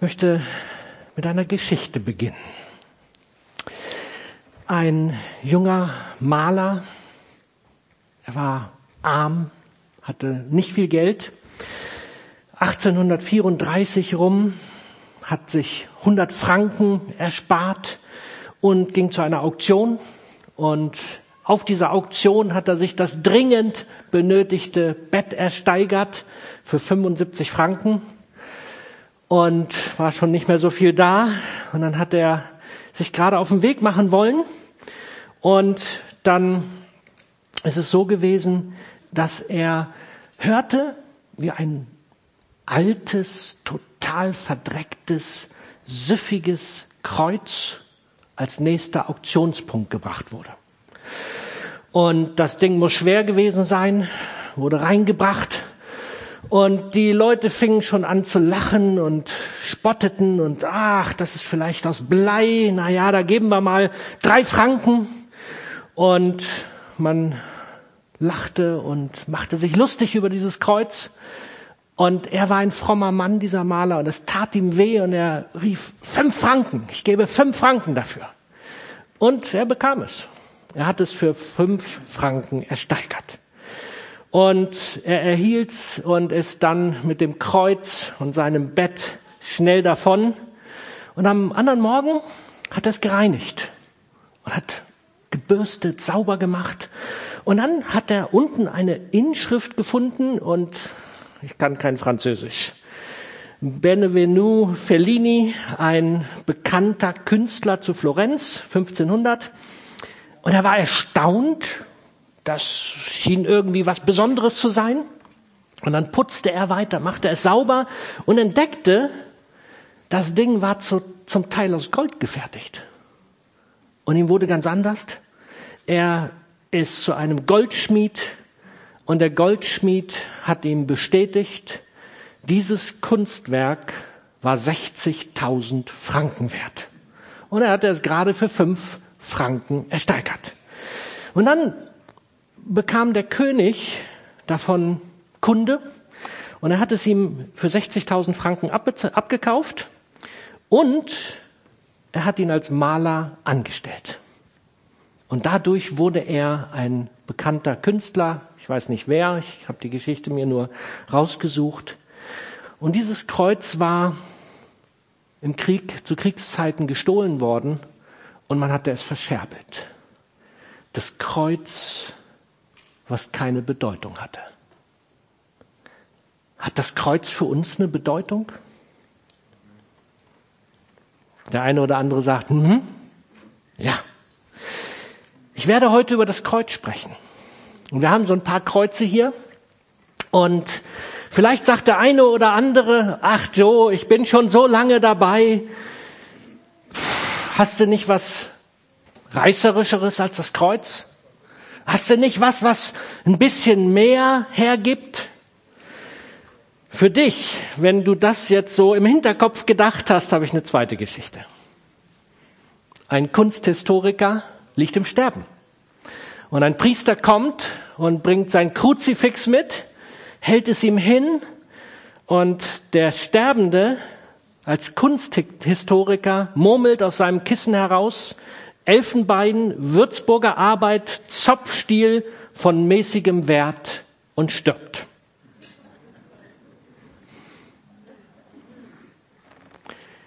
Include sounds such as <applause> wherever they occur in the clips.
möchte mit einer Geschichte beginnen. Ein junger Maler, er war arm, hatte nicht viel Geld. 1834 rum hat sich 100 Franken erspart und ging zu einer Auktion. Und auf dieser Auktion hat er sich das dringend benötigte Bett ersteigert für 75 Franken und war schon nicht mehr so viel da. Und dann hat er sich gerade auf den Weg machen wollen. Und dann ist es so gewesen, dass er hörte, wie ein altes, total verdrecktes, süffiges Kreuz als nächster Auktionspunkt gebracht wurde. Und das Ding muss schwer gewesen sein, wurde reingebracht und die Leute fingen schon an zu lachen und spotteten und ach, das ist vielleicht aus Blei. Na ja, da geben wir mal drei Franken. Und man lachte und machte sich lustig über dieses Kreuz. Und er war ein frommer Mann, dieser Maler, und es tat ihm weh und er rief, fünf Franken, ich gebe fünf Franken dafür. Und er bekam es. Er hat es für fünf Franken ersteigert. Und er erhielt's und ist dann mit dem Kreuz und seinem Bett schnell davon. Und am anderen Morgen hat er es gereinigt und hat gebürstet, sauber gemacht. Und dann hat er unten eine Inschrift gefunden und ich kann kein Französisch. Benevenu Fellini, ein bekannter Künstler zu Florenz, 1500. Und er war erstaunt, das schien irgendwie was Besonderes zu sein. Und dann putzte er weiter, machte es sauber und entdeckte, das Ding war zu, zum Teil aus Gold gefertigt. Und ihm wurde ganz anders. Er ist zu einem Goldschmied und der Goldschmied hat ihm bestätigt, dieses Kunstwerk war 60.000 Franken wert. Und er hatte es gerade für fünf Franken ersteigert. Und dann bekam der König davon Kunde und er hat es ihm für 60.000 Franken abgekauft und er hat ihn als Maler angestellt. Und dadurch wurde er ein bekannter Künstler, ich weiß nicht wer, ich habe die Geschichte mir nur rausgesucht. Und dieses Kreuz war im Krieg zu Kriegszeiten gestohlen worden und man hatte es verscherbelt. Das Kreuz was keine Bedeutung hatte. Hat das Kreuz für uns eine Bedeutung? Der eine oder andere sagt, hm, ja. Ich werde heute über das Kreuz sprechen. Und wir haben so ein paar Kreuze hier. Und vielleicht sagt der eine oder andere, ach Joe, ich bin schon so lange dabei. Hast du nicht was reißerischeres als das Kreuz? Hast du nicht was, was ein bisschen mehr hergibt? Für dich, wenn du das jetzt so im Hinterkopf gedacht hast, habe ich eine zweite Geschichte. Ein Kunsthistoriker liegt im Sterben. Und ein Priester kommt und bringt sein Kruzifix mit, hält es ihm hin und der Sterbende als Kunsthistoriker murmelt aus seinem Kissen heraus, Elfenbein, Würzburger Arbeit, Zopfstil von mäßigem Wert und stirbt.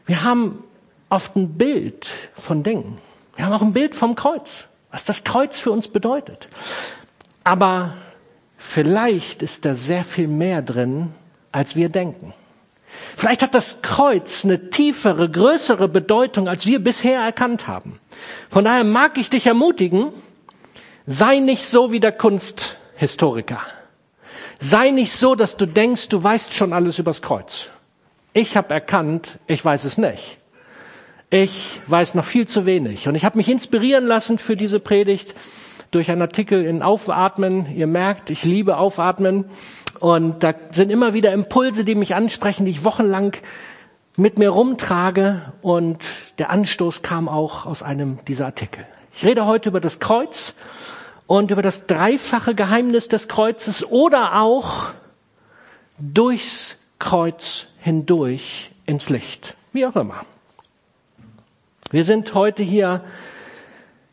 Wir haben oft ein Bild von Dingen. Wir haben auch ein Bild vom Kreuz, was das Kreuz für uns bedeutet. Aber vielleicht ist da sehr viel mehr drin, als wir denken. Vielleicht hat das Kreuz eine tiefere, größere Bedeutung, als wir bisher erkannt haben. Von daher mag ich dich ermutigen, sei nicht so wie der Kunsthistoriker. Sei nicht so, dass du denkst, du weißt schon alles übers Kreuz. Ich habe erkannt, ich weiß es nicht. Ich weiß noch viel zu wenig. Und ich habe mich inspirieren lassen für diese Predigt durch einen Artikel in Aufatmen. Ihr merkt, ich liebe Aufatmen. Und da sind immer wieder Impulse, die mich ansprechen, die ich wochenlang mit mir rumtrage. Und der Anstoß kam auch aus einem dieser Artikel. Ich rede heute über das Kreuz und über das dreifache Geheimnis des Kreuzes oder auch durchs Kreuz hindurch ins Licht. wie auch immer. Wir sind heute hier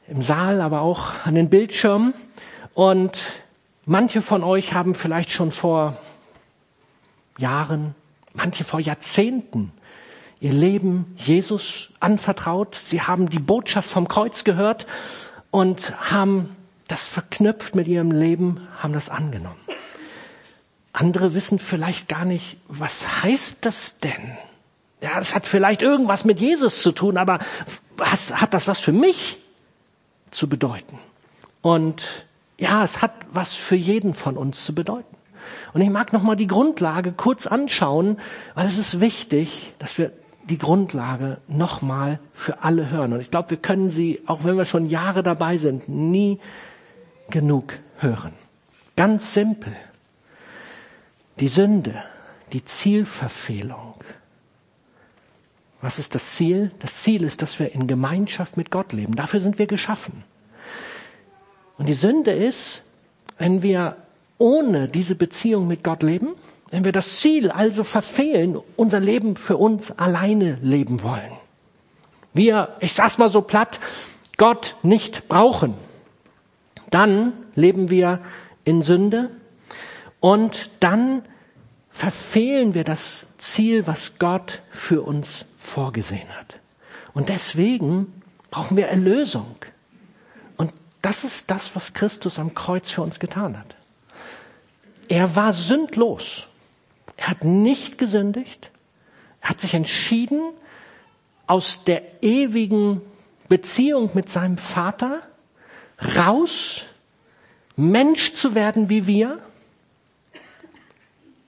im Saal, aber auch an den Bildschirmen und manche von euch haben vielleicht schon vor Jahren, manche vor Jahrzehnten ihr Leben Jesus anvertraut. Sie haben die Botschaft vom Kreuz gehört und haben das verknüpft mit ihrem Leben, haben das angenommen. Andere wissen vielleicht gar nicht, was heißt das denn? Ja, es hat vielleicht irgendwas mit Jesus zu tun, aber was hat das was für mich zu bedeuten? Und ja, es hat was für jeden von uns zu bedeuten. Und ich mag noch mal die Grundlage kurz anschauen, weil es ist wichtig, dass wir die Grundlage nochmal für alle hören. Und ich glaube, wir können sie, auch wenn wir schon Jahre dabei sind, nie genug hören. Ganz simpel. Die Sünde, die Zielverfehlung. Was ist das Ziel? Das Ziel ist, dass wir in Gemeinschaft mit Gott leben. Dafür sind wir geschaffen. Und die Sünde ist, wenn wir ohne diese Beziehung mit Gott leben, wenn wir das Ziel also verfehlen, unser Leben für uns alleine leben wollen. Wir, ich sag's mal so platt, Gott nicht brauchen, dann leben wir in Sünde und dann verfehlen wir das Ziel, was Gott für uns vorgesehen hat. Und deswegen brauchen wir Erlösung. Das ist das, was Christus am Kreuz für uns getan hat. Er war sündlos. Er hat nicht gesündigt. Er hat sich entschieden, aus der ewigen Beziehung mit seinem Vater raus, Mensch zu werden wie wir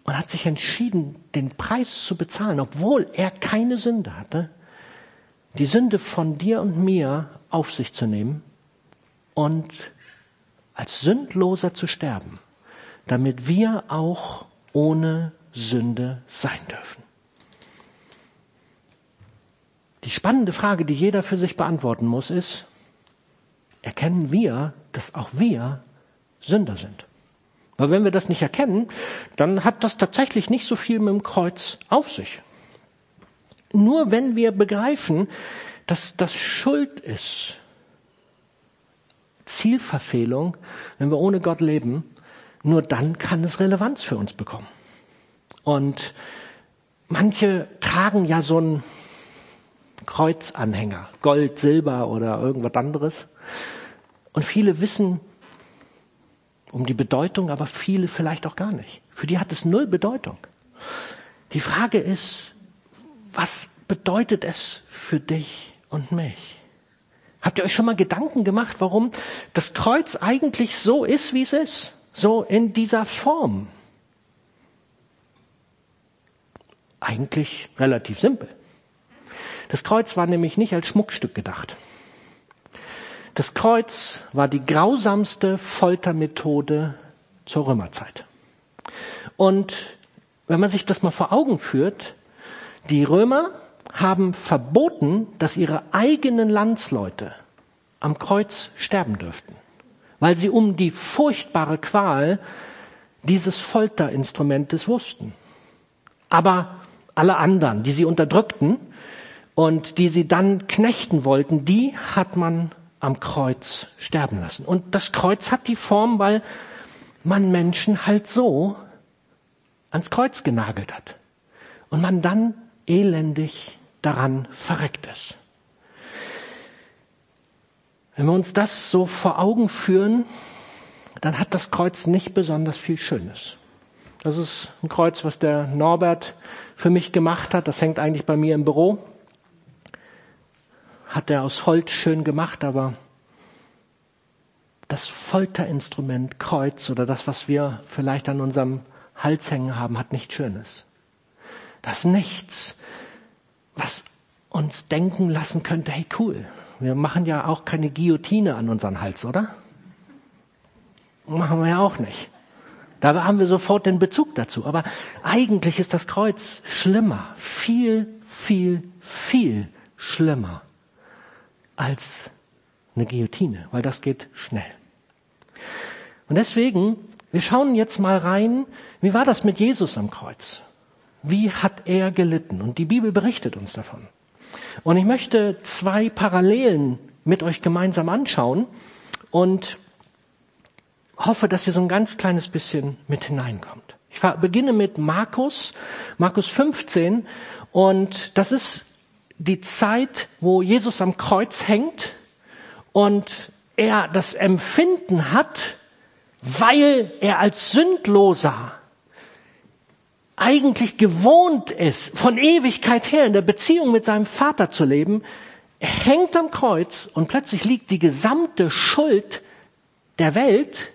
und hat sich entschieden, den Preis zu bezahlen, obwohl er keine Sünde hatte, die Sünde von dir und mir auf sich zu nehmen und als Sündloser zu sterben, damit wir auch ohne Sünde sein dürfen. Die spannende Frage, die jeder für sich beantworten muss, ist, erkennen wir, dass auch wir Sünder sind? Weil wenn wir das nicht erkennen, dann hat das tatsächlich nicht so viel mit dem Kreuz auf sich. Nur wenn wir begreifen, dass das Schuld ist, Zielverfehlung, wenn wir ohne Gott leben, nur dann kann es Relevanz für uns bekommen. Und manche tragen ja so einen Kreuzanhänger, Gold, Silber oder irgendwas anderes. Und viele wissen um die Bedeutung, aber viele vielleicht auch gar nicht. Für die hat es null Bedeutung. Die Frage ist, was bedeutet es für dich und mich? Habt ihr euch schon mal Gedanken gemacht, warum das Kreuz eigentlich so ist, wie es ist? So in dieser Form. Eigentlich relativ simpel. Das Kreuz war nämlich nicht als Schmuckstück gedacht. Das Kreuz war die grausamste Foltermethode zur Römerzeit. Und wenn man sich das mal vor Augen führt, die Römer haben verboten, dass ihre eigenen Landsleute am Kreuz sterben dürften, weil sie um die furchtbare Qual dieses Folterinstrumentes wussten. Aber alle anderen, die sie unterdrückten und die sie dann knechten wollten, die hat man am Kreuz sterben lassen. Und das Kreuz hat die Form, weil man Menschen halt so ans Kreuz genagelt hat. Und man dann elendig daran verreckt ist. Wenn wir uns das so vor Augen führen, dann hat das Kreuz nicht besonders viel Schönes. Das ist ein Kreuz, was der Norbert für mich gemacht hat. Das hängt eigentlich bei mir im Büro hat er aus Holz schön gemacht, aber das Folterinstrument Kreuz oder das, was wir vielleicht an unserem Hals hängen haben, hat nichts Schönes. Das ist nichts, was uns denken lassen könnte, hey cool, wir machen ja auch keine Guillotine an unseren Hals, oder? Machen wir ja auch nicht. Da haben wir sofort den Bezug dazu. Aber eigentlich ist das Kreuz schlimmer, viel, viel, viel schlimmer als eine Guillotine, weil das geht schnell. Und deswegen, wir schauen jetzt mal rein, wie war das mit Jesus am Kreuz? Wie hat er gelitten? Und die Bibel berichtet uns davon. Und ich möchte zwei Parallelen mit euch gemeinsam anschauen und hoffe, dass ihr so ein ganz kleines bisschen mit hineinkommt. Ich beginne mit Markus, Markus 15 und das ist die Zeit, wo Jesus am Kreuz hängt und er das Empfinden hat, weil er als Sündloser eigentlich gewohnt ist, von Ewigkeit her in der Beziehung mit seinem Vater zu leben, hängt am Kreuz und plötzlich liegt die gesamte Schuld der Welt,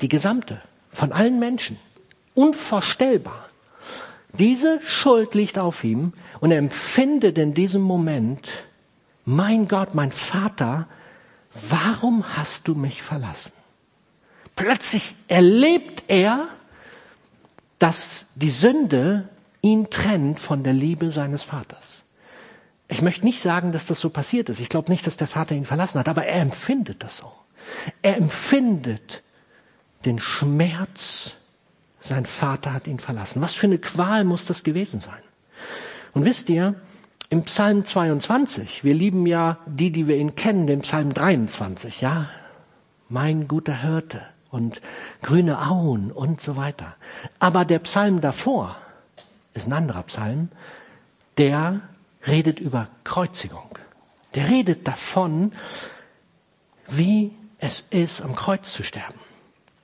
die gesamte, von allen Menschen, unvorstellbar. Diese Schuld liegt auf ihm und er empfindet in diesem Moment, mein Gott, mein Vater, warum hast du mich verlassen? Plötzlich erlebt er, dass die Sünde ihn trennt von der Liebe seines Vaters. Ich möchte nicht sagen, dass das so passiert ist. Ich glaube nicht, dass der Vater ihn verlassen hat, aber er empfindet das so. Er empfindet den Schmerz, sein Vater hat ihn verlassen. Was für eine Qual muss das gewesen sein? Und wisst ihr, im Psalm 22, wir lieben ja die, die wir ihn kennen, den Psalm 23, ja, mein guter Hirte und grüne Auen und so weiter. Aber der Psalm davor ist ein anderer Psalm, der redet über Kreuzigung. Der redet davon, wie es ist, am Kreuz zu sterben.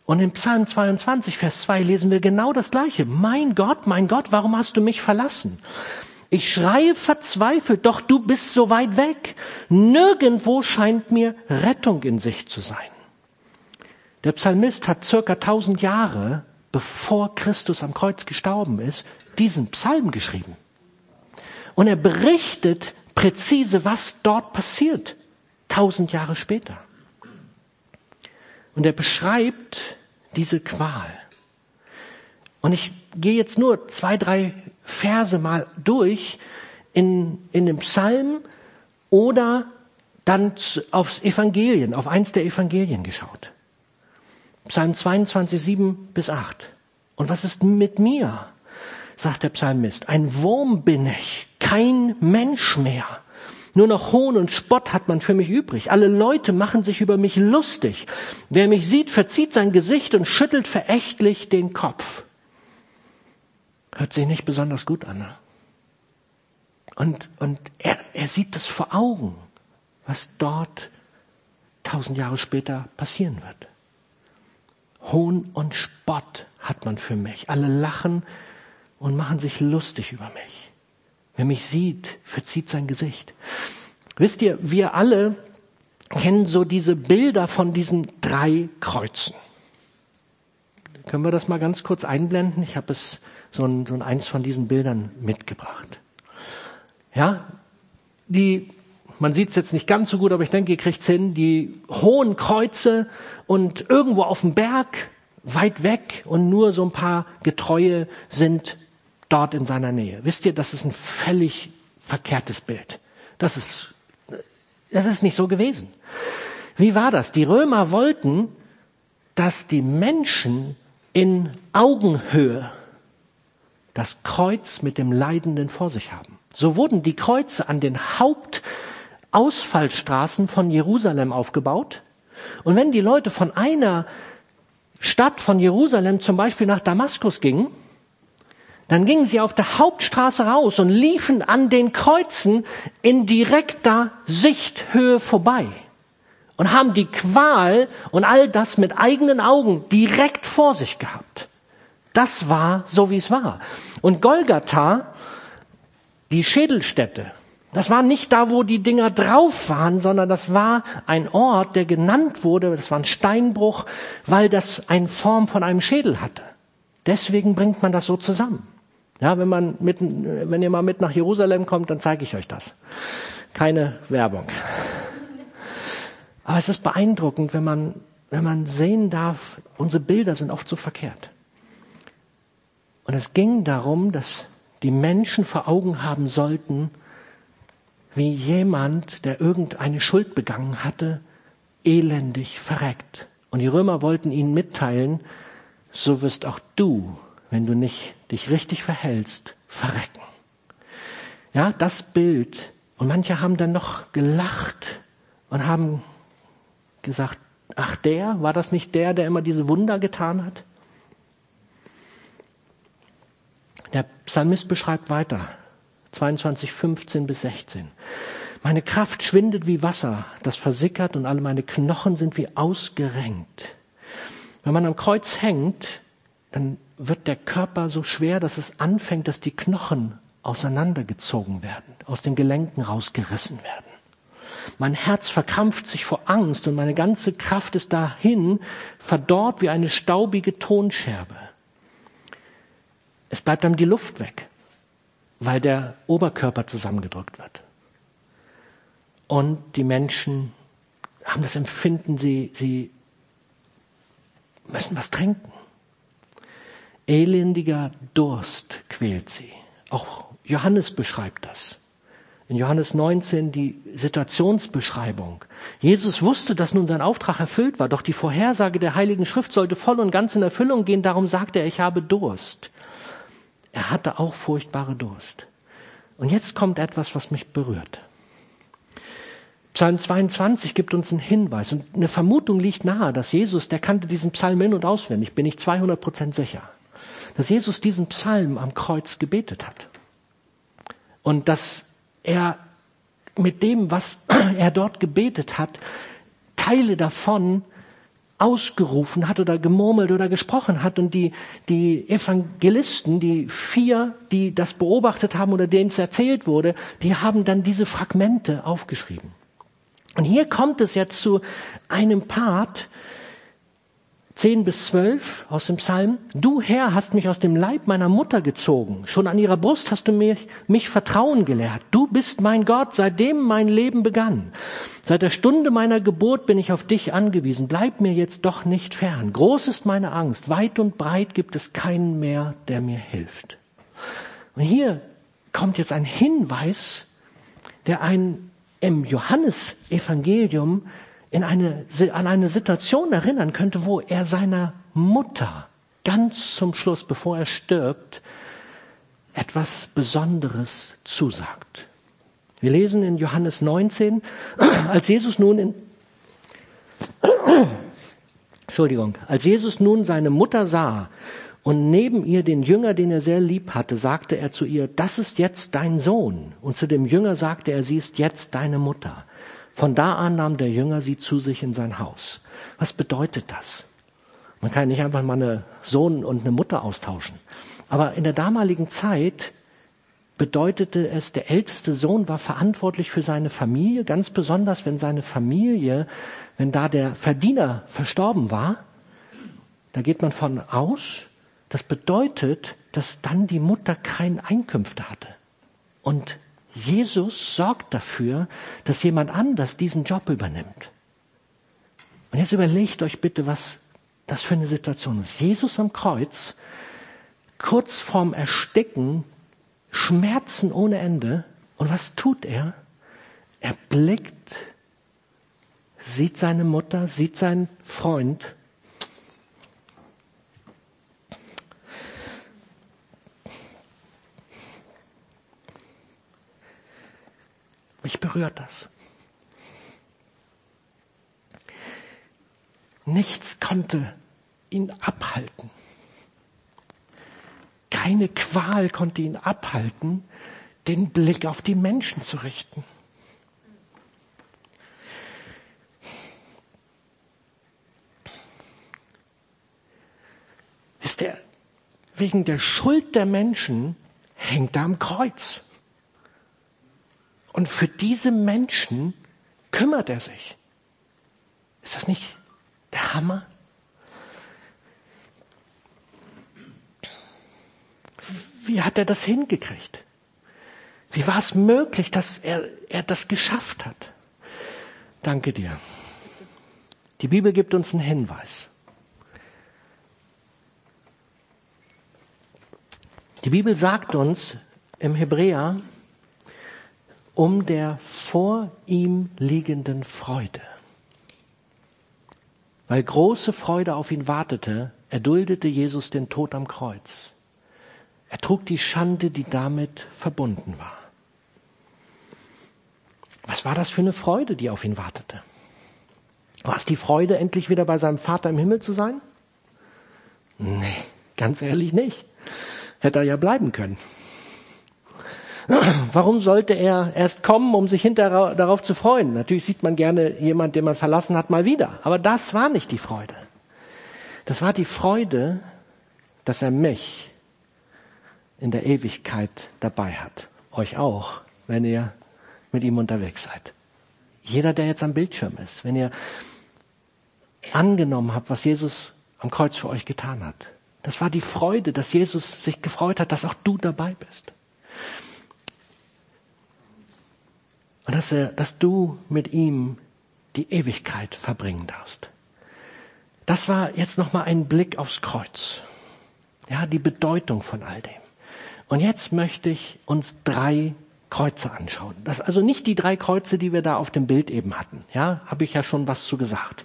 Und in Psalm 22, Vers 2 lesen wir genau das Gleiche. Mein Gott, mein Gott, warum hast du mich verlassen? Ich schreie verzweifelt, doch du bist so weit weg. Nirgendwo scheint mir Rettung in sich zu sein. Der Psalmist hat circa 1000 Jahre, bevor Christus am Kreuz gestorben ist, diesen Psalm geschrieben. Und er berichtet präzise, was dort passiert, 1000 Jahre später. Und er beschreibt diese Qual. Und ich gehe jetzt nur zwei, drei Verse mal durch in, in dem Psalm oder dann aufs Evangelien, auf eins der Evangelien geschaut. Psalm 22, 7 bis 8. Und was ist mit mir? sagt der Psalmist. Ein Wurm bin ich, kein Mensch mehr. Nur noch Hohn und Spott hat man für mich übrig. Alle Leute machen sich über mich lustig. Wer mich sieht, verzieht sein Gesicht und schüttelt verächtlich den Kopf. Hört sich nicht besonders gut an. Ne? Und, und er, er sieht das vor Augen, was dort tausend Jahre später passieren wird. Hohn und Spott hat man für mich. Alle lachen und machen sich lustig über mich. Wer mich sieht, verzieht sein Gesicht. Wisst ihr, wir alle kennen so diese Bilder von diesen drei Kreuzen. Können wir das mal ganz kurz einblenden? Ich habe es so ein, so ein eins von diesen Bildern mitgebracht. Ja, die, man sieht es jetzt nicht ganz so gut, aber ich denke, ihr kriegt hin, die hohen Kreuze und irgendwo auf dem Berg, weit weg und nur so ein paar Getreue sind dort in seiner Nähe. Wisst ihr, das ist ein völlig verkehrtes Bild. Das ist, das ist nicht so gewesen. Wie war das? Die Römer wollten, dass die Menschen in Augenhöhe das Kreuz mit dem Leidenden vor sich haben. So wurden die Kreuze an den Hauptausfallstraßen von Jerusalem aufgebaut. Und wenn die Leute von einer Stadt von Jerusalem zum Beispiel nach Damaskus gingen, dann gingen sie auf der Hauptstraße raus und liefen an den Kreuzen in direkter Sichthöhe vorbei und haben die Qual und all das mit eigenen Augen direkt vor sich gehabt. Das war so, wie es war. Und Golgatha, die Schädelstätte, das war nicht da, wo die Dinger drauf waren, sondern das war ein Ort, der genannt wurde, das war ein Steinbruch, weil das eine Form von einem Schädel hatte. Deswegen bringt man das so zusammen. Ja, wenn man mit, wenn ihr mal mit nach Jerusalem kommt, dann zeige ich euch das. Keine Werbung. Aber es ist beeindruckend, wenn man, wenn man sehen darf, unsere Bilder sind oft so verkehrt. Und es ging darum, dass die Menschen vor Augen haben sollten, wie jemand, der irgendeine Schuld begangen hatte, elendig verreckt. Und die Römer wollten ihnen mitteilen, so wirst auch du wenn du nicht dich richtig verhältst, verrecken. Ja, das Bild. Und manche haben dann noch gelacht und haben gesagt, ach der, war das nicht der, der immer diese Wunder getan hat? Der Psalmist beschreibt weiter, 22, 15 bis 16. Meine Kraft schwindet wie Wasser, das versickert und alle meine Knochen sind wie ausgerenkt. Wenn man am Kreuz hängt, dann wird der Körper so schwer, dass es anfängt, dass die Knochen auseinandergezogen werden, aus den Gelenken rausgerissen werden. Mein Herz verkrampft sich vor Angst und meine ganze Kraft ist dahin, verdorrt wie eine staubige Tonscherbe. Es bleibt einem die Luft weg, weil der Oberkörper zusammengedrückt wird. Und die Menschen haben das Empfinden, sie, sie müssen was trinken. Elendiger Durst quält sie. Auch Johannes beschreibt das. In Johannes 19 die Situationsbeschreibung. Jesus wusste, dass nun sein Auftrag erfüllt war, doch die Vorhersage der Heiligen Schrift sollte voll und ganz in Erfüllung gehen. Darum sagte er, ich habe Durst. Er hatte auch furchtbare Durst. Und jetzt kommt etwas, was mich berührt. Psalm 22 gibt uns einen Hinweis und eine Vermutung liegt nahe, dass Jesus, der kannte diesen Psalm in- und auswendig, bin ich 200 Prozent sicher, dass Jesus diesen Psalm am Kreuz gebetet hat. Und dass er mit dem, was <clears throat> er dort gebetet hat, Teile davon ausgerufen hat oder gemurmelt oder gesprochen hat und die, die Evangelisten, die vier, die das beobachtet haben oder denen es erzählt wurde, die haben dann diese Fragmente aufgeschrieben. Und hier kommt es jetzt zu einem Part, 10 bis 12 aus dem Psalm. Du Herr hast mich aus dem Leib meiner Mutter gezogen. Schon an ihrer Brust hast du mich, mich Vertrauen gelehrt. Du bist mein Gott, seitdem mein Leben begann. Seit der Stunde meiner Geburt bin ich auf dich angewiesen. Bleib mir jetzt doch nicht fern. Groß ist meine Angst. Weit und breit gibt es keinen mehr, der mir hilft. Und hier kommt jetzt ein Hinweis, der ein im Johannesevangelium in eine, an eine Situation erinnern könnte, wo er seiner Mutter ganz zum Schluss, bevor er stirbt, etwas Besonderes zusagt. Wir lesen in Johannes 19, <clears throat> als Jesus nun in, <clears throat> Entschuldigung, als Jesus nun seine Mutter sah und neben ihr den Jünger, den er sehr lieb hatte, sagte er zu ihr, das ist jetzt dein Sohn. Und zu dem Jünger sagte er, sie ist jetzt deine Mutter. Von da an nahm der Jünger sie zu sich in sein Haus. Was bedeutet das? Man kann nicht einfach mal eine Sohn und eine Mutter austauschen. Aber in der damaligen Zeit bedeutete es, der älteste Sohn war verantwortlich für seine Familie, ganz besonders wenn seine Familie, wenn da der Verdiener verstorben war, da geht man von aus, das bedeutet, dass dann die Mutter keine Einkünfte hatte. Und Jesus sorgt dafür, dass jemand anders diesen Job übernimmt. Und jetzt überlegt euch bitte, was das für eine Situation ist. Jesus am Kreuz, kurz vorm Ersticken, Schmerzen ohne Ende. Und was tut er? Er blickt, sieht seine Mutter, sieht seinen Freund Mich berührt das. Nichts konnte ihn abhalten. Keine Qual konnte ihn abhalten, den Blick auf die Menschen zu richten. Ist er wegen der Schuld der Menschen hängt er am Kreuz. Und für diese Menschen kümmert er sich. Ist das nicht der Hammer? Wie hat er das hingekriegt? Wie war es möglich, dass er, er das geschafft hat? Danke dir. Die Bibel gibt uns einen Hinweis. Die Bibel sagt uns im Hebräer um der vor ihm liegenden Freude. Weil große Freude auf ihn wartete, erduldete Jesus den Tod am Kreuz. Er trug die Schande, die damit verbunden war. Was war das für eine Freude, die auf ihn wartete? War es die Freude, endlich wieder bei seinem Vater im Himmel zu sein? Nee, ganz ehrlich nicht. Hätte er ja bleiben können. <clears throat> Warum sollte er erst kommen, um sich hinterher darauf zu freuen? Natürlich sieht man gerne jemand, den man verlassen hat, mal wieder. Aber das war nicht die Freude. Das war die Freude, dass er mich in der Ewigkeit dabei hat. Euch auch, wenn ihr mit ihm unterwegs seid. Jeder, der jetzt am Bildschirm ist, wenn ihr angenommen habt, was Jesus am Kreuz für euch getan hat. Das war die Freude, dass Jesus sich gefreut hat, dass auch du dabei bist. Und dass, er, dass du mit ihm die Ewigkeit verbringen darfst. Das war jetzt nochmal ein Blick aufs Kreuz. Ja, die Bedeutung von all dem. Und jetzt möchte ich uns drei Kreuze anschauen. Das also nicht die drei Kreuze, die wir da auf dem Bild eben hatten. Ja, habe ich ja schon was zu gesagt.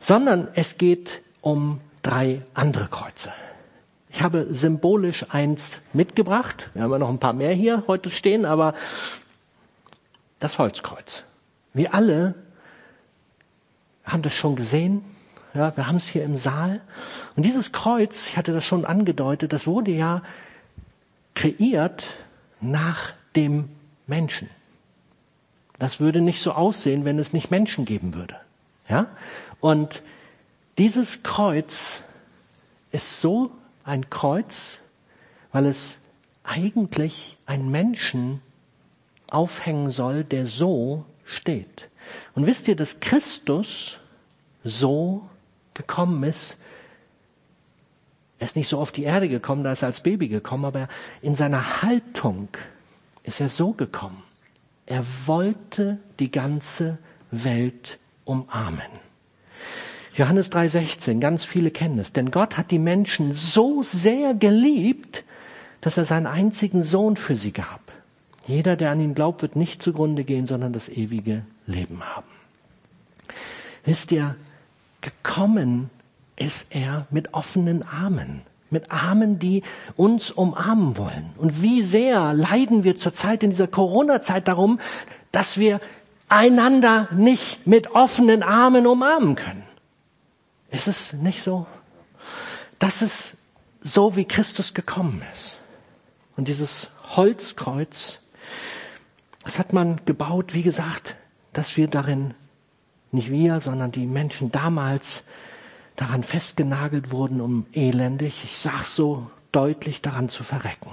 Sondern es geht um drei andere Kreuze. Ich habe symbolisch eins mitgebracht. Wir haben ja noch ein paar mehr hier heute stehen, aber das Holzkreuz. Wir alle haben das schon gesehen. Ja, wir haben es hier im Saal. Und dieses Kreuz, ich hatte das schon angedeutet, das wurde ja kreiert nach dem Menschen. Das würde nicht so aussehen, wenn es nicht Menschen geben würde. Ja? Und dieses Kreuz ist so ein Kreuz, weil es eigentlich einen Menschen aufhängen soll, der so steht. Und wisst ihr, dass Christus so gekommen ist? Er ist nicht so auf die Erde gekommen, da ist er als Baby gekommen, aber in seiner Haltung ist er so gekommen. Er wollte die ganze Welt umarmen. Johannes 3:16, ganz viele kennen es. Denn Gott hat die Menschen so sehr geliebt, dass er seinen einzigen Sohn für sie gab. Jeder, der an ihn glaubt, wird nicht zugrunde gehen, sondern das ewige Leben haben. Wisst ihr, gekommen ist er mit offenen Armen, mit Armen, die uns umarmen wollen. Und wie sehr leiden wir zurzeit in dieser Corona-Zeit darum, dass wir einander nicht mit offenen Armen umarmen können. Ist es nicht so? Das ist so, wie Christus gekommen ist. Und dieses Holzkreuz, das hat man gebaut, wie gesagt, dass wir darin, nicht wir, sondern die Menschen damals daran festgenagelt wurden, um elendig, ich sag's so deutlich, daran zu verrecken.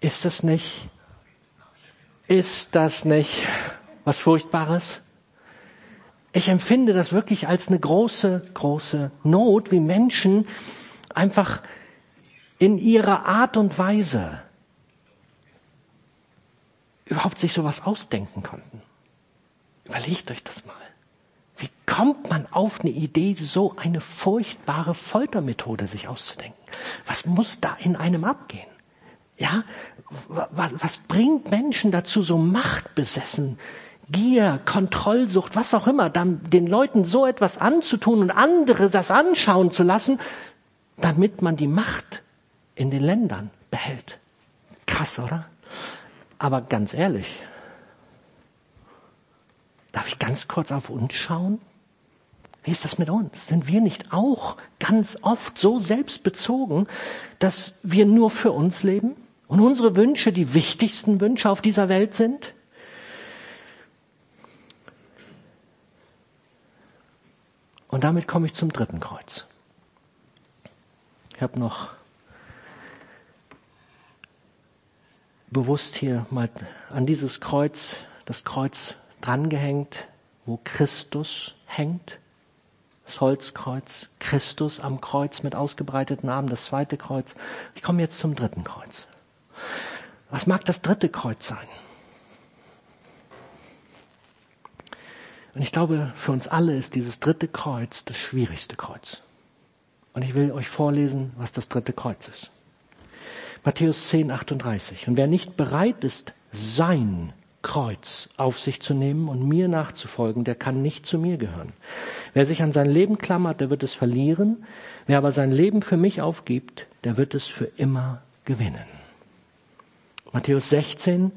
Ist das nicht, ist das nicht was Furchtbares? Ich empfinde das wirklich als eine große, große Not, wie Menschen einfach in ihrer Art und Weise überhaupt sich sowas ausdenken konnten. Überlegt euch das mal. Wie kommt man auf eine Idee, so eine furchtbare Foltermethode sich auszudenken? Was muss da in einem abgehen? Ja, was bringt Menschen dazu, so machtbesessen Gier, Kontrollsucht, was auch immer, dann den Leuten so etwas anzutun und andere das anschauen zu lassen, damit man die Macht in den Ländern behält. Krass, oder? Aber ganz ehrlich, darf ich ganz kurz auf uns schauen? Wie ist das mit uns? Sind wir nicht auch ganz oft so selbstbezogen, dass wir nur für uns leben und unsere Wünsche die wichtigsten Wünsche auf dieser Welt sind? Und damit komme ich zum dritten Kreuz. Ich habe noch bewusst hier mal an dieses Kreuz, das Kreuz drangehängt, wo Christus hängt. Das Holzkreuz, Christus am Kreuz mit ausgebreiteten Armen, das zweite Kreuz. Ich komme jetzt zum dritten Kreuz. Was mag das dritte Kreuz sein? Und ich glaube, für uns alle ist dieses dritte Kreuz das schwierigste Kreuz. Und ich will euch vorlesen, was das dritte Kreuz ist. Matthäus 10, 38. Und wer nicht bereit ist, sein Kreuz auf sich zu nehmen und mir nachzufolgen, der kann nicht zu mir gehören. Wer sich an sein Leben klammert, der wird es verlieren. Wer aber sein Leben für mich aufgibt, der wird es für immer gewinnen. Matthäus 16.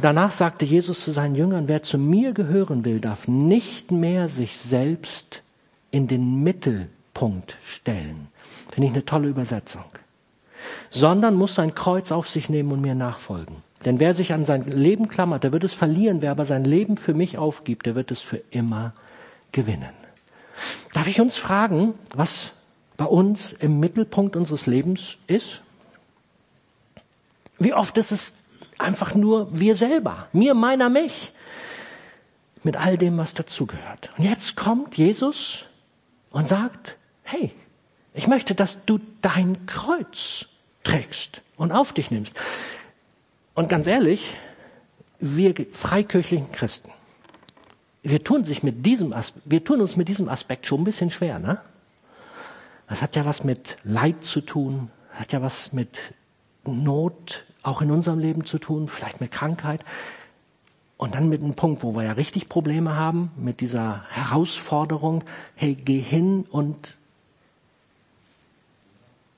Danach sagte Jesus zu seinen Jüngern, wer zu mir gehören will, darf nicht mehr sich selbst in den Mittelpunkt stellen. Finde ich eine tolle Übersetzung. Sondern muss sein Kreuz auf sich nehmen und mir nachfolgen. Denn wer sich an sein Leben klammert, der wird es verlieren. Wer aber sein Leben für mich aufgibt, der wird es für immer gewinnen. Darf ich uns fragen, was bei uns im Mittelpunkt unseres Lebens ist? Wie oft ist es einfach nur wir selber, mir, meiner, mich, mit all dem, was dazugehört. Und jetzt kommt Jesus und sagt, hey, ich möchte, dass du dein Kreuz trägst und auf dich nimmst. Und ganz ehrlich, wir freikirchlichen Christen, wir tun, sich mit diesem, wir tun uns mit diesem Aspekt schon ein bisschen schwer. Ne? Das hat ja was mit Leid zu tun, hat ja was mit Not auch in unserem Leben zu tun, vielleicht mit Krankheit. Und dann mit einem Punkt, wo wir ja richtig Probleme haben, mit dieser Herausforderung, hey, geh hin und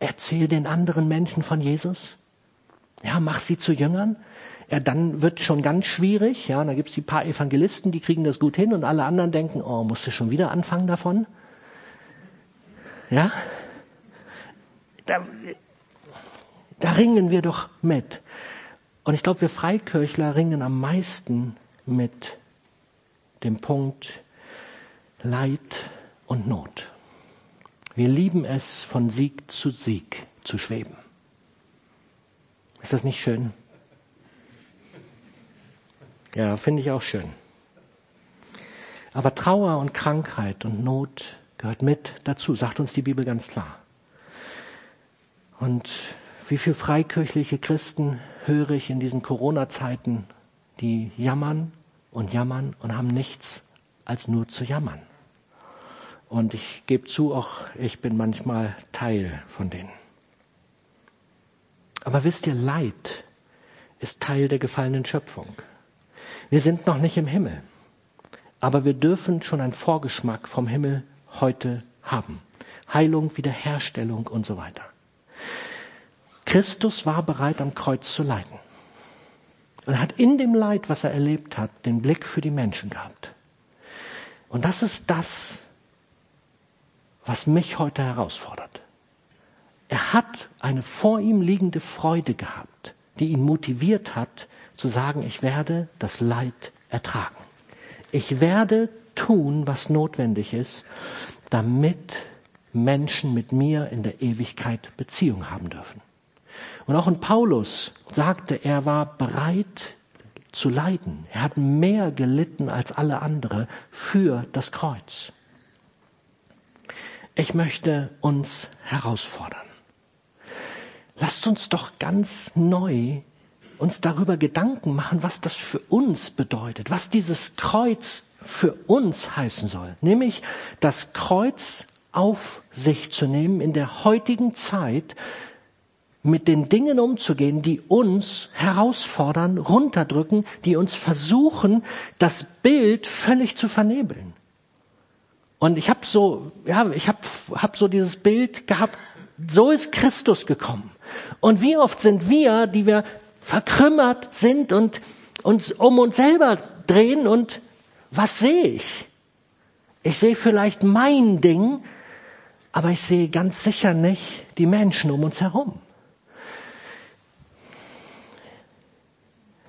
erzähl den anderen Menschen von Jesus. Ja, mach sie zu Jüngern. Ja, dann wird schon ganz schwierig. Ja, da gibt's die paar Evangelisten, die kriegen das gut hin und alle anderen denken, oh, musst du schon wieder anfangen davon? Ja? Da, da ringen wir doch mit. Und ich glaube, wir Freikirchler ringen am meisten mit dem Punkt Leid und Not. Wir lieben es, von Sieg zu Sieg zu schweben. Ist das nicht schön? Ja, finde ich auch schön. Aber Trauer und Krankheit und Not gehört mit dazu, sagt uns die Bibel ganz klar. Und wie viele freikirchliche Christen höre ich in diesen Corona-Zeiten, die jammern und jammern und haben nichts als nur zu jammern. Und ich gebe zu, auch ich bin manchmal Teil von denen. Aber wisst ihr, Leid ist Teil der gefallenen Schöpfung. Wir sind noch nicht im Himmel, aber wir dürfen schon einen Vorgeschmack vom Himmel heute haben. Heilung, Wiederherstellung und so weiter. Christus war bereit, am Kreuz zu leiden. Und hat in dem Leid, was er erlebt hat, den Blick für die Menschen gehabt. Und das ist das, was mich heute herausfordert. Er hat eine vor ihm liegende Freude gehabt, die ihn motiviert hat, zu sagen, ich werde das Leid ertragen. Ich werde tun, was notwendig ist, damit Menschen mit mir in der Ewigkeit Beziehung haben dürfen. Und auch in Paulus sagte, er war bereit zu leiden. Er hat mehr gelitten als alle andere für das Kreuz. Ich möchte uns herausfordern. Lasst uns doch ganz neu uns darüber Gedanken machen, was das für uns bedeutet, was dieses Kreuz für uns heißen soll. Nämlich das Kreuz auf sich zu nehmen in der heutigen Zeit, mit den Dingen umzugehen, die uns herausfordern, runterdrücken, die uns versuchen, das Bild völlig zu vernebeln. Und ich habe so, ja, ich habe hab so dieses Bild gehabt. So ist Christus gekommen. Und wie oft sind wir, die wir verkrümmert sind und uns um uns selber drehen und was sehe ich? Ich sehe vielleicht mein Ding, aber ich sehe ganz sicher nicht die Menschen um uns herum.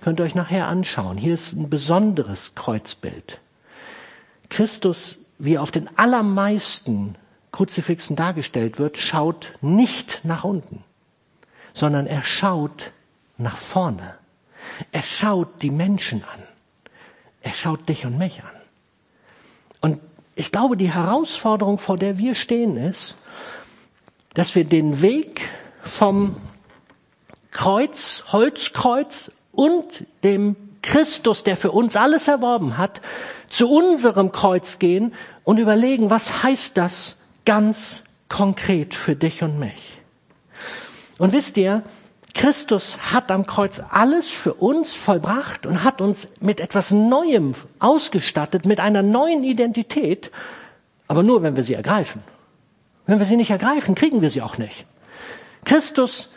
Könnt ihr euch nachher anschauen. Hier ist ein besonderes Kreuzbild. Christus, wie auf den allermeisten Kruzifixen dargestellt wird, schaut nicht nach unten, sondern er schaut nach vorne. Er schaut die Menschen an. Er schaut dich und mich an. Und ich glaube, die Herausforderung, vor der wir stehen, ist, dass wir den Weg vom Kreuz, Holzkreuz und dem Christus, der für uns alles erworben hat, zu unserem Kreuz gehen und überlegen, was heißt das ganz konkret für dich und mich. Und wisst ihr, Christus hat am Kreuz alles für uns vollbracht und hat uns mit etwas Neuem ausgestattet, mit einer neuen Identität, aber nur, wenn wir sie ergreifen. Wenn wir sie nicht ergreifen, kriegen wir sie auch nicht. Christus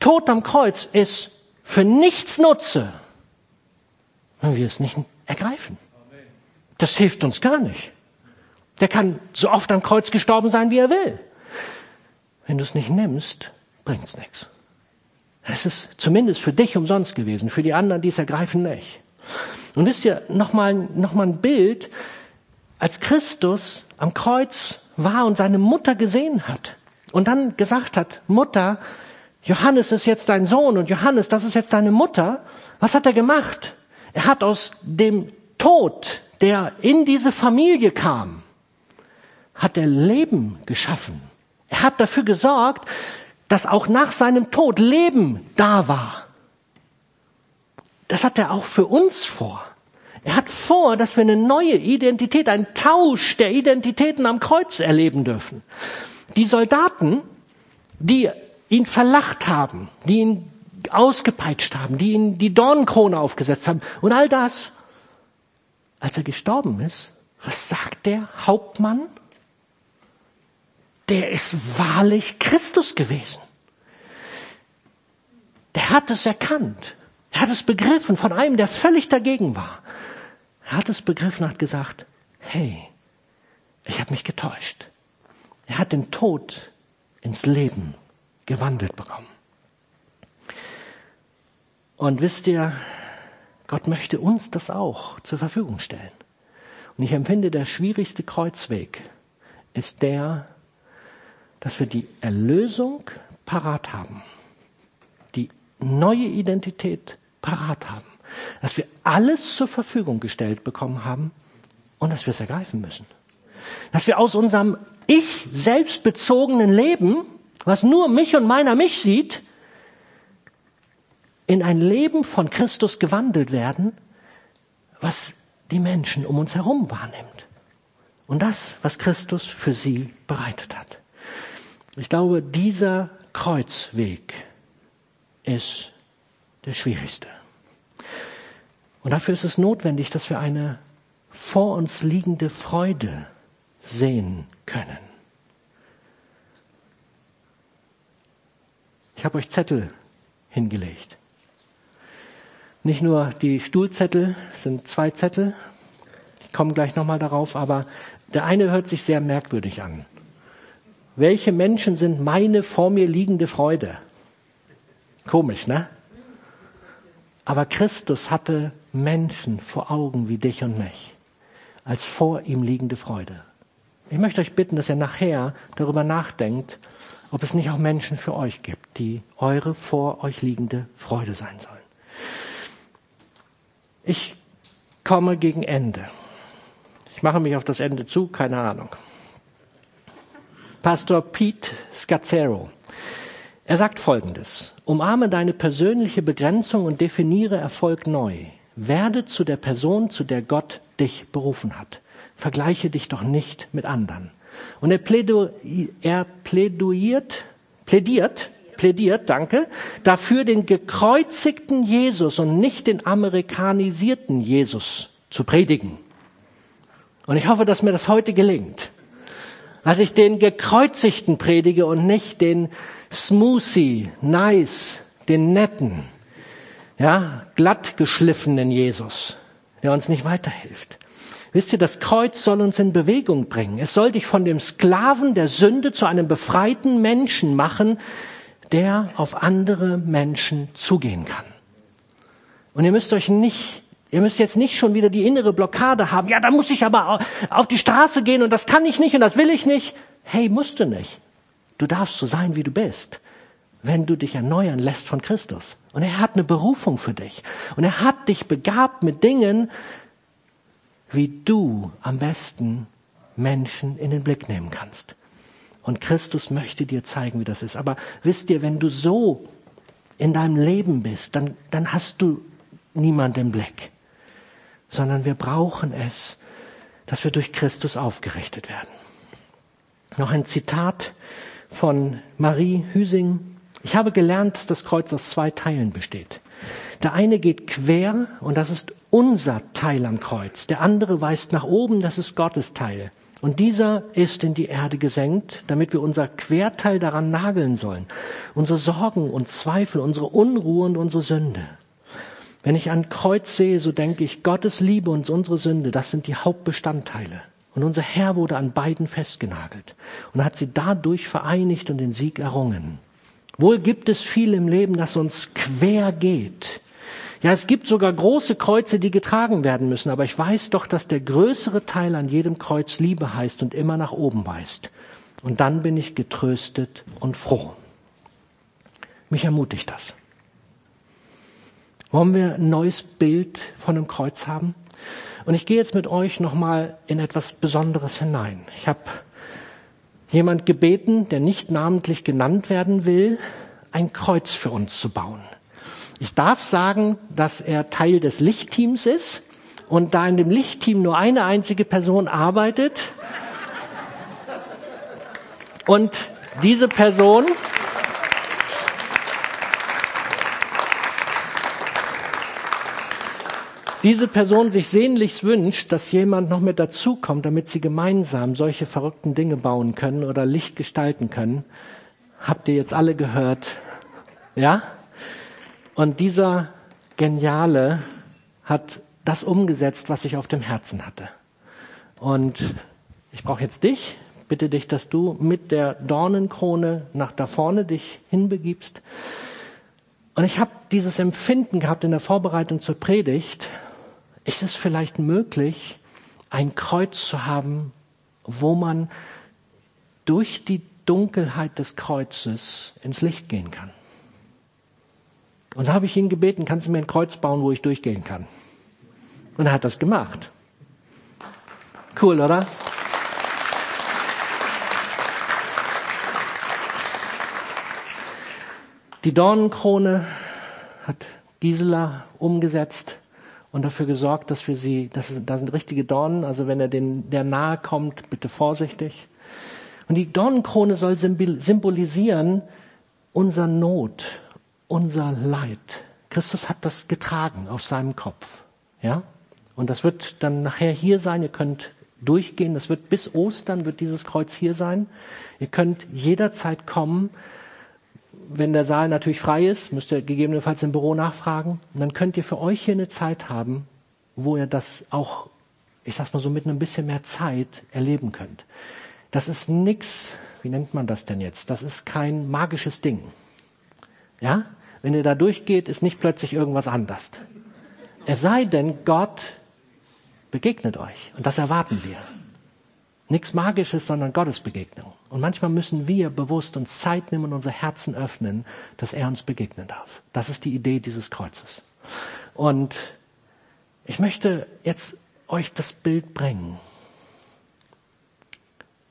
Tod am Kreuz ist für nichts nutze, wenn wir es nicht ergreifen. Das hilft uns gar nicht. Der kann so oft am Kreuz gestorben sein, wie er will. Wenn du es nicht nimmst, bringt es nichts. Es ist zumindest für dich umsonst gewesen, für die anderen, die es ergreifen, nicht. Und wisst ihr, nochmal noch mal ein Bild, als Christus am Kreuz war und seine Mutter gesehen hat und dann gesagt hat, Mutter, Johannes ist jetzt dein Sohn und Johannes, das ist jetzt deine Mutter, was hat er gemacht? Er hat aus dem Tod, der in diese Familie kam, hat er Leben geschaffen. Er hat dafür gesorgt, dass auch nach seinem Tod Leben da war. Das hat er auch für uns vor. Er hat vor, dass wir eine neue Identität, einen Tausch der Identitäten am Kreuz erleben dürfen. Die Soldaten, die ihn verlacht haben, die ihn ausgepeitscht haben, die ihn die Dornenkrone aufgesetzt haben und all das, als er gestorben ist, was sagt der Hauptmann? Der ist wahrlich Christus gewesen. Der hat es erkannt. Er hat es begriffen von einem, der völlig dagegen war. Er hat es begriffen und hat gesagt, hey, ich habe mich getäuscht. Er hat den Tod ins Leben gewandelt bekommen. Und wisst ihr, Gott möchte uns das auch zur Verfügung stellen. Und ich empfinde, der schwierigste Kreuzweg ist der, dass wir die Erlösung parat haben, die neue Identität parat haben, dass wir alles zur Verfügung gestellt bekommen haben und dass wir es ergreifen müssen. Dass wir aus unserem ich selbstbezogenen Leben, was nur mich und meiner mich sieht, in ein Leben von Christus gewandelt werden, was die Menschen um uns herum wahrnimmt. Und das, was Christus für sie bereitet hat. Ich glaube, dieser Kreuzweg ist der schwierigste. Und dafür ist es notwendig, dass wir eine vor uns liegende Freude sehen können. Ich habe euch Zettel hingelegt. Nicht nur die Stuhlzettel, sind zwei Zettel. Ich komme gleich nochmal darauf, aber der eine hört sich sehr merkwürdig an. Welche Menschen sind meine vor mir liegende Freude? Komisch, ne? Aber Christus hatte Menschen vor Augen wie dich und mich, als vor ihm liegende Freude. Ich möchte euch bitten, dass ihr nachher darüber nachdenkt, ob es nicht auch Menschen für euch gibt, die eure vor euch liegende Freude sein sollen. Ich komme gegen Ende. Ich mache mich auf das Ende zu, keine Ahnung. Pastor Pete Scazzero. Er sagt Folgendes. Umarme deine persönliche Begrenzung und definiere Erfolg neu. Werde zu der Person, zu der Gott dich berufen hat. Vergleiche dich doch nicht mit anderen. Und er, plädu er pläduiert, plädiert plädiert, danke, dafür den gekreuzigten Jesus und nicht den amerikanisierten Jesus zu predigen. Und ich hoffe, dass mir das heute gelingt. Dass ich den gekreuzigten predige und nicht den smoothie, nice, den netten, ja, glatt geschliffenen Jesus, der uns nicht weiterhilft. Wisst ihr, das Kreuz soll uns in Bewegung bringen. Es soll dich von dem Sklaven der Sünde zu einem befreiten Menschen machen, der auf andere Menschen zugehen kann. Und ihr müsst euch nicht, ihr müsst jetzt nicht schon wieder die innere Blockade haben. Ja, da muss ich aber auf die Straße gehen und das kann ich nicht und das will ich nicht. Hey, musst du nicht. Du darfst so sein, wie du bist, wenn du dich erneuern lässt von Christus. Und er hat eine Berufung für dich. Und er hat dich begabt mit Dingen, wie du am besten Menschen in den Blick nehmen kannst. Und Christus möchte dir zeigen, wie das ist. Aber wisst ihr, wenn du so in deinem Leben bist, dann, dann hast du niemand im Blick. Sondern wir brauchen es, dass wir durch Christus aufgerichtet werden. Noch ein Zitat von Marie Hüsing. Ich habe gelernt, dass das Kreuz aus zwei Teilen besteht. Der eine geht quer und das ist unser Teil am Kreuz. Der andere weist nach oben, das ist Gottes Teil. Und dieser ist in die Erde gesenkt, damit wir unser Querteil daran nageln sollen. Unsere Sorgen und Zweifel, unsere Unruhe und unsere Sünde. Wenn ich ein Kreuz sehe, so denke ich, Gottes Liebe und unsere Sünde, das sind die Hauptbestandteile. Und unser Herr wurde an beiden festgenagelt und hat sie dadurch vereinigt und den Sieg errungen. Wohl gibt es viel im Leben, das uns quer geht. Ja, es gibt sogar große Kreuze, die getragen werden müssen, aber ich weiß doch, dass der größere Teil an jedem Kreuz Liebe heißt und immer nach oben weist. Und dann bin ich getröstet und froh. Mich ermutigt das. Wollen wir ein neues Bild von dem Kreuz haben? Und ich gehe jetzt mit euch nochmal in etwas Besonderes hinein. Ich habe jemand gebeten, der nicht namentlich genannt werden will, ein Kreuz für uns zu bauen. Ich darf sagen, dass er Teil des Lichtteams ist und da in dem Lichtteam nur eine einzige Person arbeitet und diese Person diese Person sich sehnlichst wünscht, dass jemand noch mit dazukommt, damit sie gemeinsam solche verrückten Dinge bauen können oder Licht gestalten können, habt ihr jetzt alle gehört. Ja? Und dieser Geniale hat das umgesetzt, was ich auf dem Herzen hatte. Und ich brauche jetzt dich, bitte dich, dass du mit der Dornenkrone nach da vorne dich hinbegibst. Und ich habe dieses Empfinden gehabt in der Vorbereitung zur Predigt. Ist es vielleicht möglich, ein Kreuz zu haben, wo man durch die Dunkelheit des Kreuzes ins Licht gehen kann? Und da habe ich ihn gebeten, kannst du mir ein Kreuz bauen, wo ich durchgehen kann? Und er hat das gemacht. Cool, oder? Die Dornenkrone hat Gisela umgesetzt und dafür gesorgt, dass wir sie, das, ist, das sind richtige Dornen, also wenn er den, der nahe kommt, bitte vorsichtig. Und die Dornenkrone soll symbolisieren unser Not, unser Leid. Christus hat das getragen auf seinem Kopf. Ja? Und das wird dann nachher hier sein. Ihr könnt durchgehen. Das wird bis Ostern wird dieses Kreuz hier sein. Ihr könnt jederzeit kommen. Wenn der Saal natürlich frei ist, müsst ihr gegebenenfalls im Büro nachfragen. Und dann könnt ihr für euch hier eine Zeit haben, wo ihr das auch, ich sag's mal so, mit ein bisschen mehr Zeit erleben könnt. Das ist nix, wie nennt man das denn jetzt? Das ist kein magisches Ding. Ja? Wenn ihr da durchgeht, ist nicht plötzlich irgendwas anders. Es sei denn, Gott begegnet euch. Und das erwarten wir. Nichts Magisches, sondern Gottes Begegnung. Und manchmal müssen wir bewusst uns Zeit nehmen und unser Herzen öffnen, dass er uns begegnen darf. Das ist die Idee dieses Kreuzes. Und ich möchte jetzt euch das Bild bringen.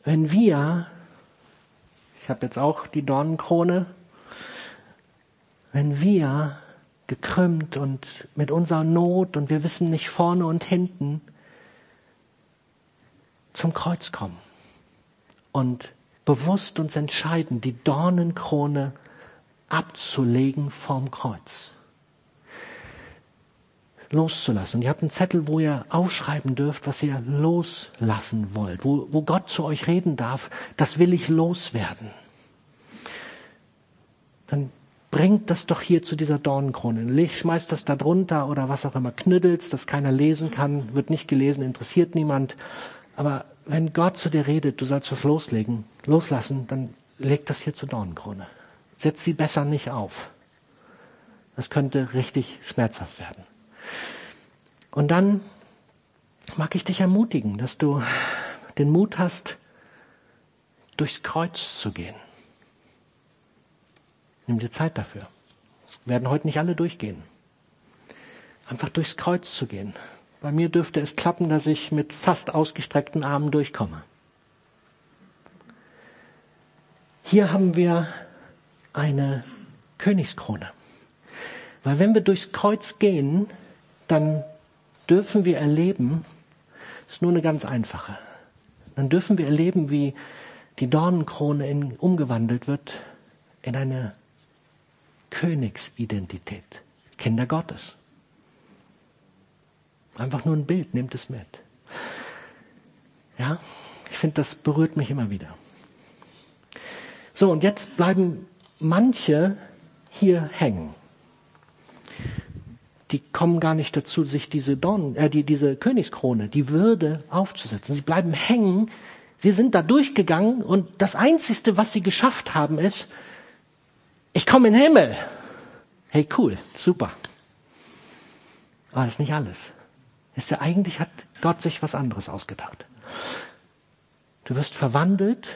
Wenn wir, ich habe jetzt auch die Dornenkrone wenn wir gekrümmt und mit unserer Not und wir wissen nicht vorne und hinten zum Kreuz kommen und bewusst uns entscheiden, die Dornenkrone abzulegen vom Kreuz. Loszulassen. Und ihr habt einen Zettel, wo ihr aufschreiben dürft, was ihr loslassen wollt, wo, wo Gott zu euch reden darf, das will ich loswerden. Dann bringt das doch hier zu dieser Dornenkrone. Schmeißt das da drunter oder was auch immer, knüddelst, dass keiner lesen kann, wird nicht gelesen, interessiert niemand. Aber wenn Gott zu dir redet, du sollst was loslegen, loslassen, dann leg das hier zur Dornenkrone. Setz sie besser nicht auf. Das könnte richtig schmerzhaft werden. Und dann mag ich dich ermutigen, dass du den Mut hast, durchs Kreuz zu gehen. Nimm dir Zeit dafür. werden heute nicht alle durchgehen. Einfach durchs Kreuz zu gehen. Bei mir dürfte es klappen, dass ich mit fast ausgestreckten Armen durchkomme. Hier haben wir eine Königskrone. Weil wenn wir durchs Kreuz gehen, dann dürfen wir erleben, das ist nur eine ganz einfache, dann dürfen wir erleben, wie die Dornenkrone in, umgewandelt wird in eine Königsidentität. Kinder Gottes. Einfach nur ein Bild, nehmt es mit. Ja, ich finde, das berührt mich immer wieder. So, und jetzt bleiben manche hier hängen. Die kommen gar nicht dazu, sich diese Dorn, äh, die, diese Königskrone, die Würde aufzusetzen. Sie bleiben hängen. Sie sind da durchgegangen und das Einzige, was sie geschafft haben, ist, ich komme in den Himmel. Hey, cool, super. Aber das ist nicht alles. Ist ja eigentlich hat Gott sich was anderes ausgedacht. Du wirst verwandelt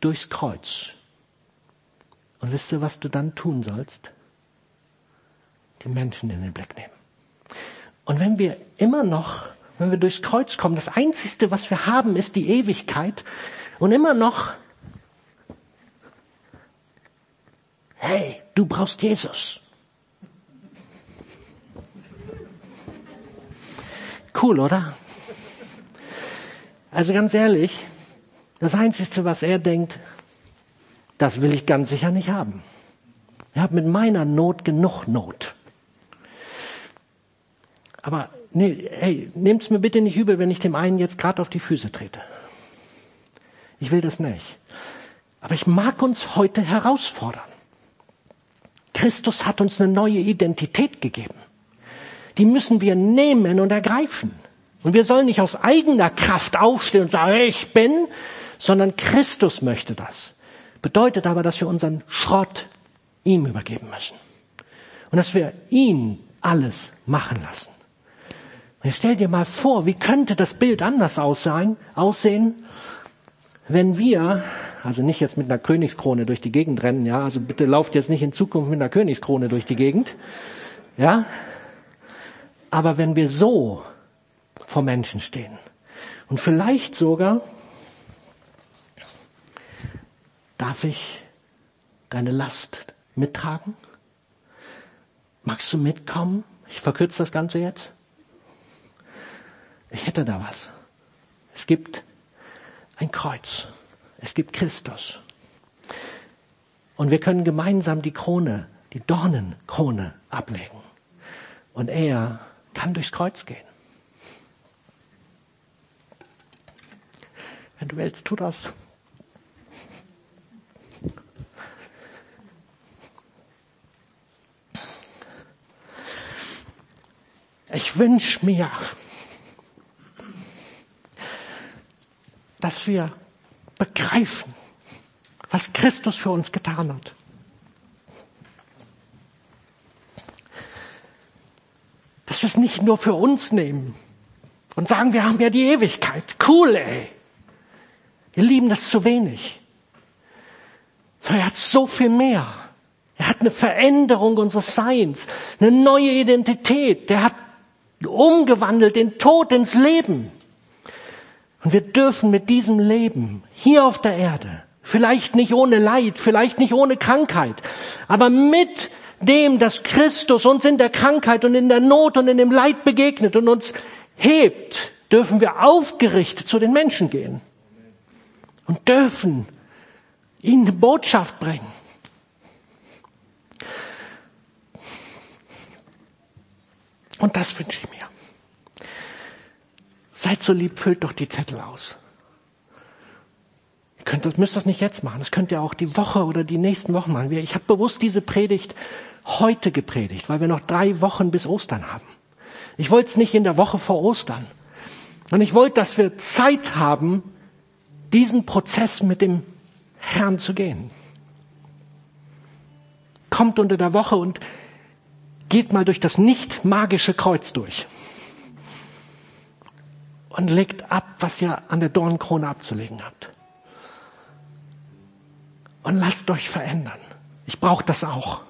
durchs Kreuz. Und wisst ihr, was du dann tun sollst? Die Menschen in den Blick nehmen. Und wenn wir immer noch, wenn wir durchs Kreuz kommen, das Einzige, was wir haben, ist die Ewigkeit. Und immer noch, hey, du brauchst Jesus. Cool, oder? Also ganz ehrlich, das Einzige, was er denkt, das will ich ganz sicher nicht haben. Ich habe mit meiner Not genug Not. Aber nee, hey, nehmt's mir bitte nicht übel, wenn ich dem einen jetzt gerade auf die Füße trete. Ich will das nicht. Aber ich mag uns heute herausfordern. Christus hat uns eine neue Identität gegeben. Die müssen wir nehmen und ergreifen. Und wir sollen nicht aus eigener Kraft aufstehen und sagen, ich bin, sondern Christus möchte das. Bedeutet aber, dass wir unseren Schrott ihm übergeben müssen. Und dass wir ihn alles machen lassen. Und jetzt stell dir mal vor, wie könnte das Bild anders aussehen, wenn wir, also nicht jetzt mit einer Königskrone durch die Gegend rennen, ja, also bitte lauft jetzt nicht in Zukunft mit einer Königskrone durch die Gegend, ja, aber wenn wir so vor Menschen stehen und vielleicht sogar Darf ich deine Last mittragen? Magst du mitkommen? Ich verkürze das Ganze jetzt. Ich hätte da was. Es gibt ein Kreuz. Es gibt Christus. Und wir können gemeinsam die Krone, die Dornenkrone ablegen. Und er kann durchs Kreuz gehen. Wenn du willst, tu das. Ich wünsche mir, dass wir begreifen, was Christus für uns getan hat. Dass wir es nicht nur für uns nehmen und sagen, wir haben ja die Ewigkeit. Cool, ey. Wir lieben das zu wenig. So, er hat so viel mehr. Er hat eine Veränderung unseres Seins, eine neue Identität. Der hat umgewandelt, den Tod ins Leben. Und wir dürfen mit diesem Leben hier auf der Erde, vielleicht nicht ohne Leid, vielleicht nicht ohne Krankheit, aber mit dem, dass Christus uns in der Krankheit und in der Not und in dem Leid begegnet und uns hebt, dürfen wir aufgerichtet zu den Menschen gehen und dürfen ihnen eine Botschaft bringen. Und das wünsche ich mir. Seid so lieb, füllt doch die Zettel aus. Ihr könnt müsst das nicht jetzt machen. Das könnt ihr auch die Woche oder die nächsten Wochen machen. Ich habe bewusst diese Predigt heute gepredigt, weil wir noch drei Wochen bis Ostern haben. Ich wollte es nicht in der Woche vor Ostern. Und ich wollte, dass wir Zeit haben, diesen Prozess mit dem Herrn zu gehen. Kommt unter der Woche und geht mal durch das nicht magische Kreuz durch und legt ab, was ihr an der Dornkrone abzulegen habt. Und lasst euch verändern. Ich brauche das auch.